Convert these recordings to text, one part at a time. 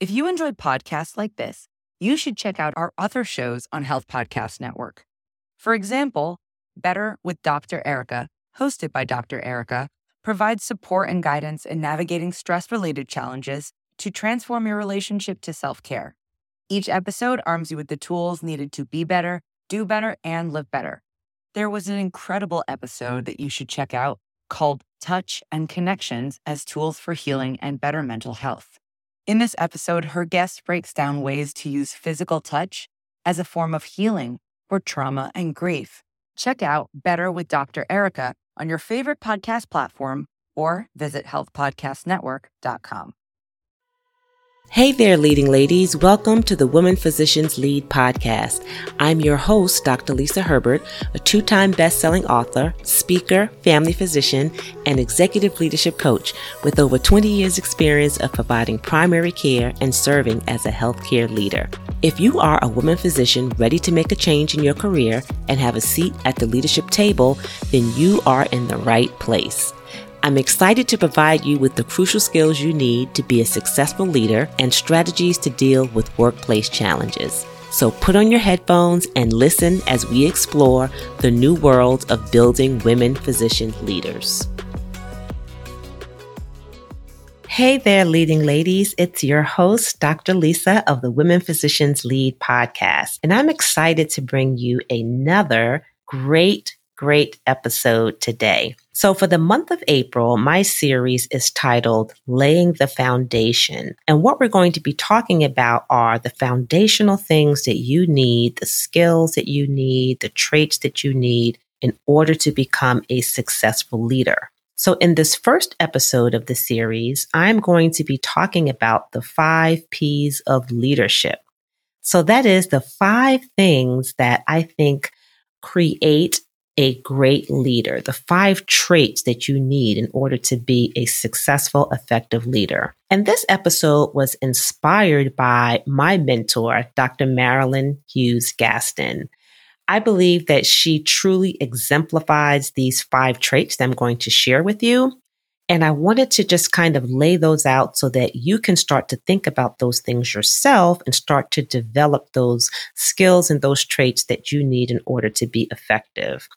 If you enjoyed podcasts like this, you should check out our other shows on Health Podcast Network. For example, Better with Dr. Erica, hosted by Dr. Erica, provides support and guidance in navigating stress related challenges to transform your relationship to self care. Each episode arms you with the tools needed to be better, do better, and live better. There was an incredible episode that you should check out called Touch and Connections as Tools for Healing and Better Mental Health. In this episode, her guest breaks down ways to use physical touch as a form of healing for trauma and grief. Check out Better with Dr. Erica on your favorite podcast platform or visit healthpodcastnetwork.com. Hey there, leading ladies. Welcome to the Women Physicians Lead podcast. I'm your host, Dr. Lisa Herbert, a two time best selling author, speaker, family physician, and executive leadership coach with over 20 years' experience of providing primary care and serving as a healthcare leader. If you are a woman physician ready to make a change in your career and have a seat at the leadership table, then you are in the right place. I'm excited to provide you with the crucial skills you need to be a successful leader and strategies to deal with workplace challenges. So put on your headphones and listen as we explore the new world of building women physician leaders. Hey there, leading ladies. It's your host, Dr. Lisa of the Women Physicians Lead podcast. And I'm excited to bring you another great great episode today. So, for the month of April, my series is titled Laying the Foundation. And what we're going to be talking about are the foundational things that you need, the skills that you need, the traits that you need in order to become a successful leader. So, in this first episode of the series, I'm going to be talking about the five P's of leadership. So, that is the five things that I think create a great leader, the five traits that you need in order to be a successful, effective leader. And this episode was inspired by my mentor, Dr. Marilyn Hughes Gaston. I believe that she truly exemplifies these five traits that I'm going to share with you. And I wanted to just kind of lay those out so that you can start to think about those things yourself and start to develop those skills and those traits that you need in order to be effective.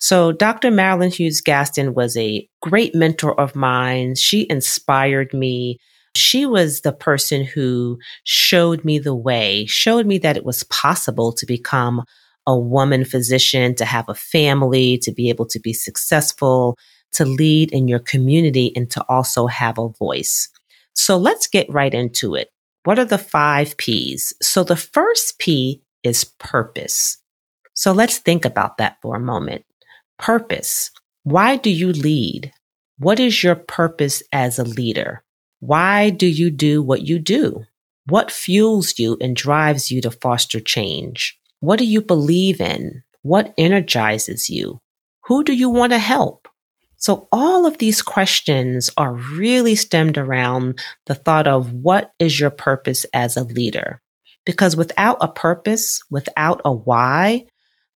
So Dr. Marilyn Hughes Gaston was a great mentor of mine. She inspired me. She was the person who showed me the way, showed me that it was possible to become a woman physician, to have a family, to be able to be successful, to lead in your community, and to also have a voice. So let's get right into it. What are the five P's? So the first P is purpose. So let's think about that for a moment. Purpose. Why do you lead? What is your purpose as a leader? Why do you do what you do? What fuels you and drives you to foster change? What do you believe in? What energizes you? Who do you want to help? So all of these questions are really stemmed around the thought of what is your purpose as a leader? Because without a purpose, without a why,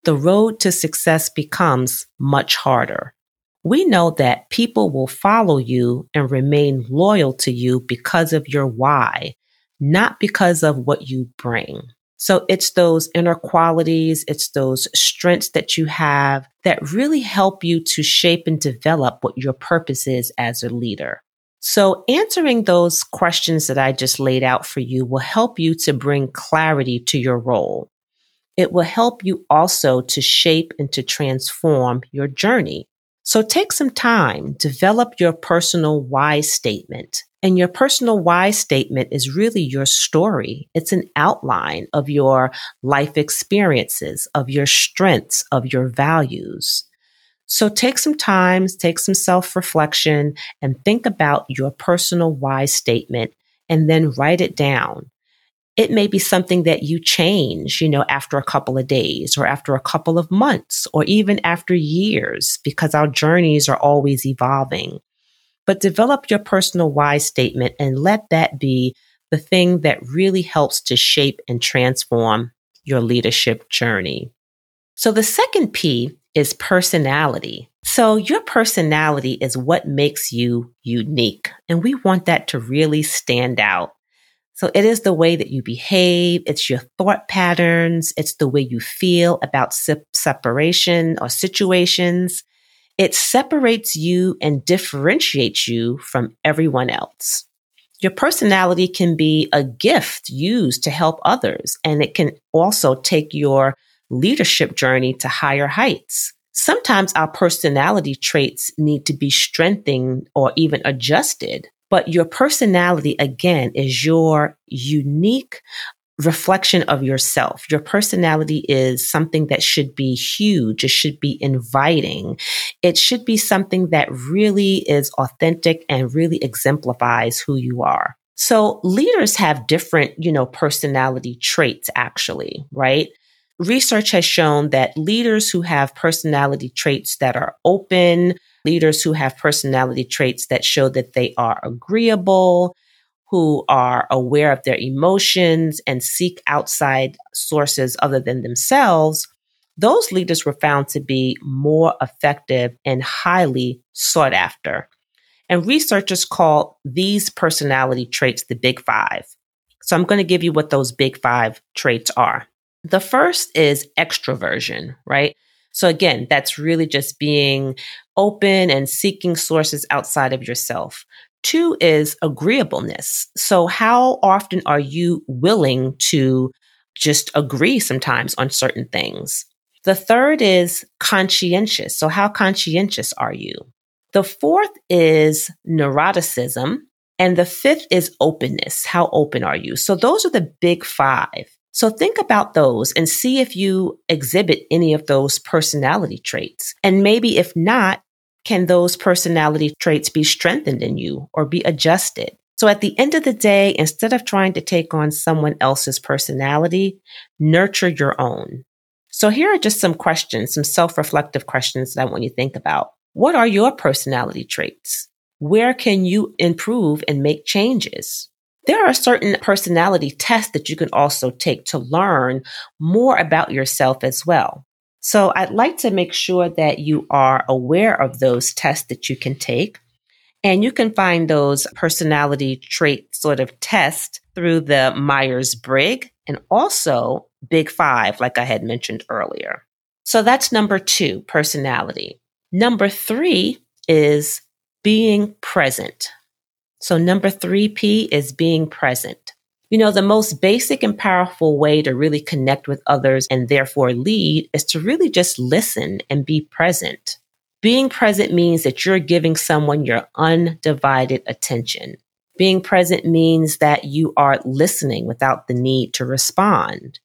the road to success becomes much harder. We know that people will follow you and remain loyal to you because of your why, not because of what you bring. So it's those inner qualities, it's those strengths that you have that really help you to shape and develop what your purpose is as a leader. So answering those questions that I just laid out for you will help you to bring clarity to your role. It will help you also to shape and to transform your journey. So take some time, develop your personal why statement. And your personal why statement is really your story. It's an outline of your life experiences, of your strengths, of your values. So take some time, take some self reflection and think about your personal why statement and then write it down it may be something that you change, you know, after a couple of days or after a couple of months or even after years because our journeys are always evolving. But develop your personal why statement and let that be the thing that really helps to shape and transform your leadership journey. So the second P is personality. So your personality is what makes you unique. And we want that to really stand out. So it is the way that you behave. It's your thought patterns. It's the way you feel about separation or situations. It separates you and differentiates you from everyone else. Your personality can be a gift used to help others, and it can also take your leadership journey to higher heights. Sometimes our personality traits need to be strengthened or even adjusted. But your personality, again, is your unique reflection of yourself. Your personality is something that should be huge. It should be inviting. It should be something that really is authentic and really exemplifies who you are. So leaders have different, you know, personality traits actually, right? Research has shown that leaders who have personality traits that are open, leaders who have personality traits that show that they are agreeable, who are aware of their emotions and seek outside sources other than themselves, those leaders were found to be more effective and highly sought after. And researchers call these personality traits the big five. So I'm going to give you what those big five traits are. The first is extroversion, right? So again, that's really just being open and seeking sources outside of yourself. Two is agreeableness. So how often are you willing to just agree sometimes on certain things? The third is conscientious. So how conscientious are you? The fourth is neuroticism. And the fifth is openness. How open are you? So those are the big five. So think about those and see if you exhibit any of those personality traits. And maybe if not, can those personality traits be strengthened in you or be adjusted? So at the end of the day, instead of trying to take on someone else's personality, nurture your own. So here are just some questions, some self-reflective questions that I want you to think about. What are your personality traits? Where can you improve and make changes? There are certain personality tests that you can also take to learn more about yourself as well. So I'd like to make sure that you are aware of those tests that you can take. And you can find those personality trait sort of tests through the Myers Briggs and also Big Five, like I had mentioned earlier. So that's number two, personality. Number three is being present. So number three P is being present. You know, the most basic and powerful way to really connect with others and therefore lead is to really just listen and be present. Being present means that you're giving someone your undivided attention. Being present means that you are listening without the need to respond.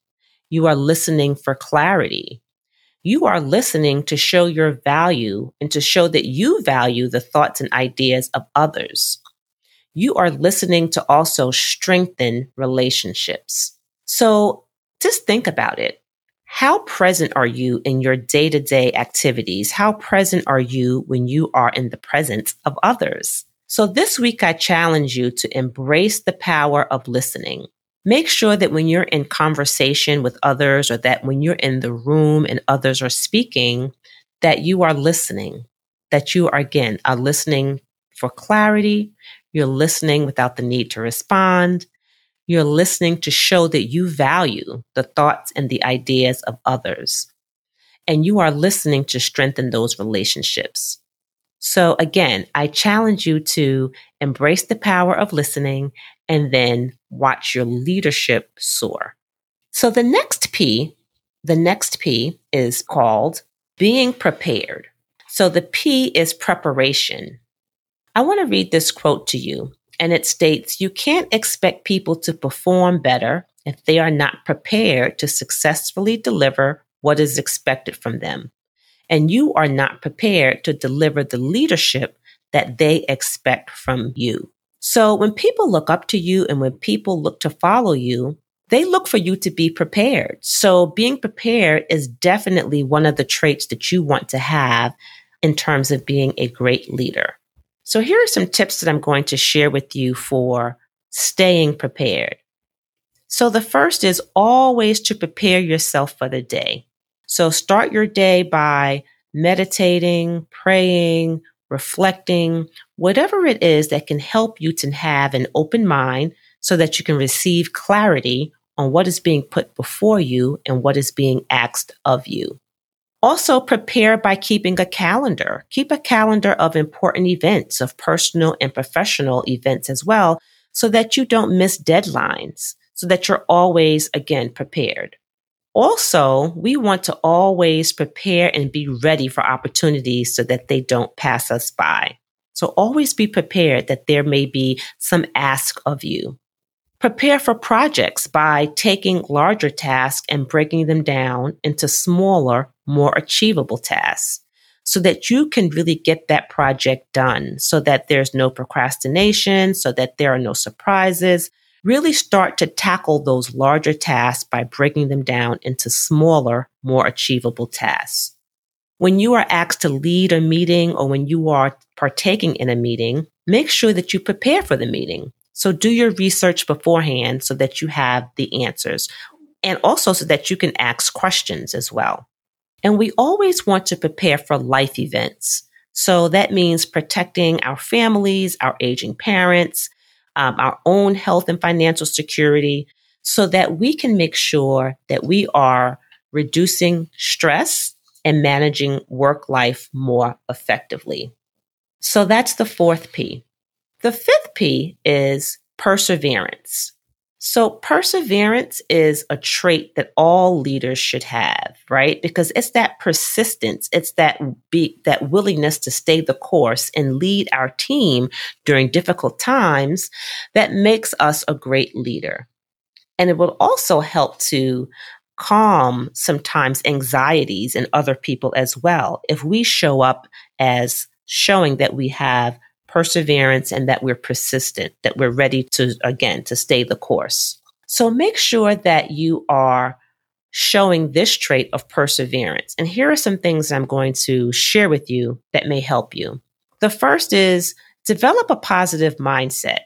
You are listening for clarity. You are listening to show your value and to show that you value the thoughts and ideas of others you are listening to also strengthen relationships. So just think about it. How present are you in your day to day activities? How present are you when you are in the presence of others? So this week, I challenge you to embrace the power of listening. Make sure that when you're in conversation with others or that when you're in the room and others are speaking, that you are listening, that you are again, are listening for clarity. You're listening without the need to respond. You're listening to show that you value the thoughts and the ideas of others. And you are listening to strengthen those relationships. So again, I challenge you to embrace the power of listening and then watch your leadership soar. So the next P, the next P is called being prepared. So the P is preparation. I want to read this quote to you, and it states You can't expect people to perform better if they are not prepared to successfully deliver what is expected from them. And you are not prepared to deliver the leadership that they expect from you. So when people look up to you and when people look to follow you, they look for you to be prepared. So being prepared is definitely one of the traits that you want to have in terms of being a great leader. So here are some tips that I'm going to share with you for staying prepared. So the first is always to prepare yourself for the day. So start your day by meditating, praying, reflecting, whatever it is that can help you to have an open mind so that you can receive clarity on what is being put before you and what is being asked of you. Also prepare by keeping a calendar. Keep a calendar of important events, of personal and professional events as well, so that you don't miss deadlines, so that you're always, again, prepared. Also, we want to always prepare and be ready for opportunities so that they don't pass us by. So always be prepared that there may be some ask of you. Prepare for projects by taking larger tasks and breaking them down into smaller, more achievable tasks so that you can really get that project done so that there's no procrastination, so that there are no surprises. Really start to tackle those larger tasks by breaking them down into smaller, more achievable tasks. When you are asked to lead a meeting or when you are partaking in a meeting, make sure that you prepare for the meeting. So do your research beforehand so that you have the answers and also so that you can ask questions as well. And we always want to prepare for life events. So that means protecting our families, our aging parents, um, our own health and financial security so that we can make sure that we are reducing stress and managing work life more effectively. So that's the fourth P. The fifth P is perseverance. So perseverance is a trait that all leaders should have, right? Because it's that persistence. It's that be, that willingness to stay the course and lead our team during difficult times that makes us a great leader. And it will also help to calm sometimes anxieties in other people as well. If we show up as showing that we have perseverance and that we're persistent, that we're ready to, again, to stay the course. So make sure that you are showing this trait of perseverance. And here are some things I'm going to share with you that may help you. The first is develop a positive mindset,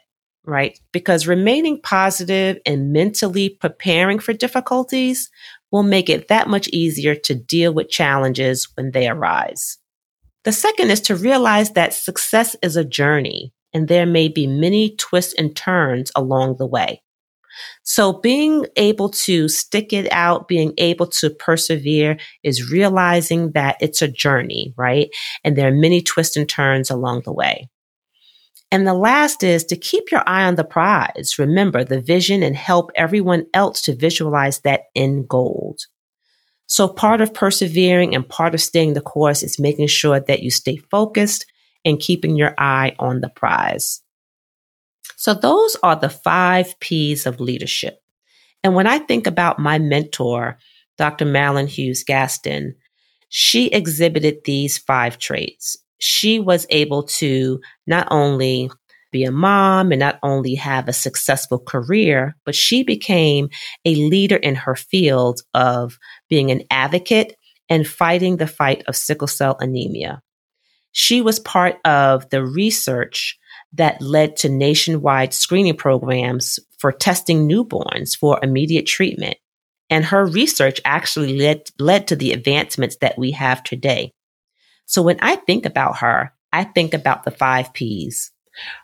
right? Because remaining positive and mentally preparing for difficulties will make it that much easier to deal with challenges when they arise. The second is to realize that success is a journey and there may be many twists and turns along the way. So being able to stick it out, being able to persevere is realizing that it's a journey, right? And there are many twists and turns along the way. And the last is to keep your eye on the prize. Remember the vision and help everyone else to visualize that end goal. So part of persevering and part of staying the course is making sure that you stay focused and keeping your eye on the prize. So those are the five P's of leadership. And when I think about my mentor, Dr. Marilyn Hughes Gaston, she exhibited these five traits. She was able to not only be a mom and not only have a successful career, but she became a leader in her field of being an advocate and fighting the fight of sickle cell anemia. She was part of the research that led to nationwide screening programs for testing newborns for immediate treatment. And her research actually led, led to the advancements that we have today. So when I think about her, I think about the five P's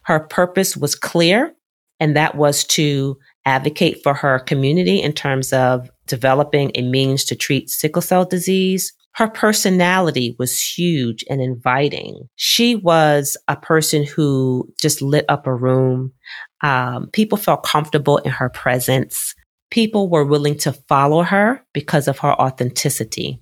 her purpose was clear, and that was to advocate for her community in terms of developing a means to treat sickle cell disease. Her personality was huge and inviting. She was a person who just lit up a room. Um, people felt comfortable in her presence. People were willing to follow her because of her authenticity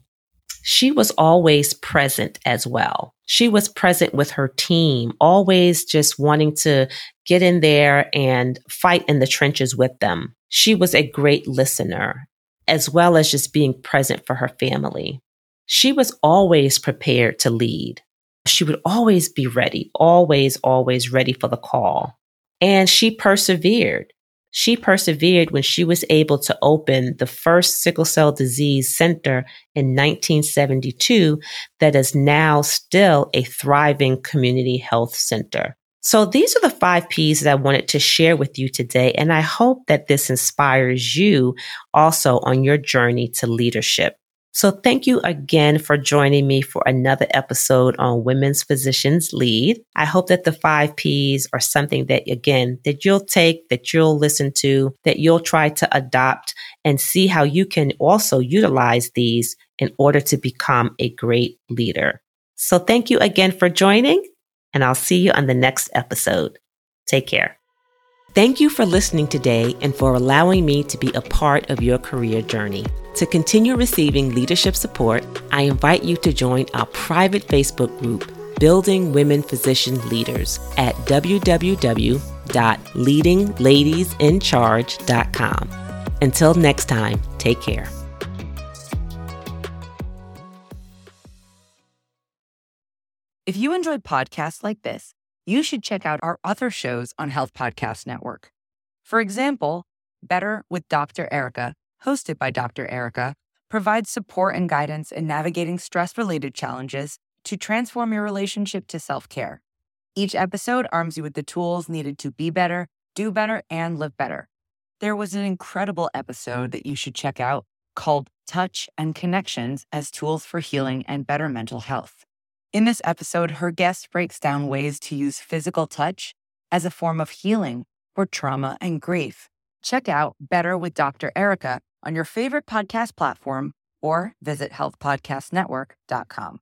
she was always present as well. She was present with her team, always just wanting to get in there and fight in the trenches with them. She was a great listener, as well as just being present for her family. She was always prepared to lead. She would always be ready, always, always ready for the call. And she persevered. She persevered when she was able to open the first sickle cell disease center in 1972 that is now still a thriving community health center. So these are the five P's that I wanted to share with you today. And I hope that this inspires you also on your journey to leadership. So thank you again for joining me for another episode on Women's Physicians Lead. I hope that the five P's are something that, again, that you'll take, that you'll listen to, that you'll try to adopt and see how you can also utilize these in order to become a great leader. So thank you again for joining and I'll see you on the next episode. Take care. Thank you for listening today and for allowing me to be a part of your career journey. To continue receiving leadership support, I invite you to join our private Facebook group, Building Women Physician Leaders, at www.leadingladiesincharge.com. Until next time, take care. If you enjoyed podcasts like this, you should check out our other shows on Health Podcast Network. For example, Better with Dr. Erica hosted by Dr. Erica, provides support and guidance in navigating stress related challenges to transform your relationship to self care. Each episode arms you with the tools needed to be better, do better, and live better. There was an incredible episode that you should check out called Touch and Connections as Tools for Healing and Better Mental Health. In this episode, her guest breaks down ways to use physical touch as a form of healing for trauma and grief. Check out Better with Dr. Erica on your favorite podcast platform or visit healthpodcastnetwork.com.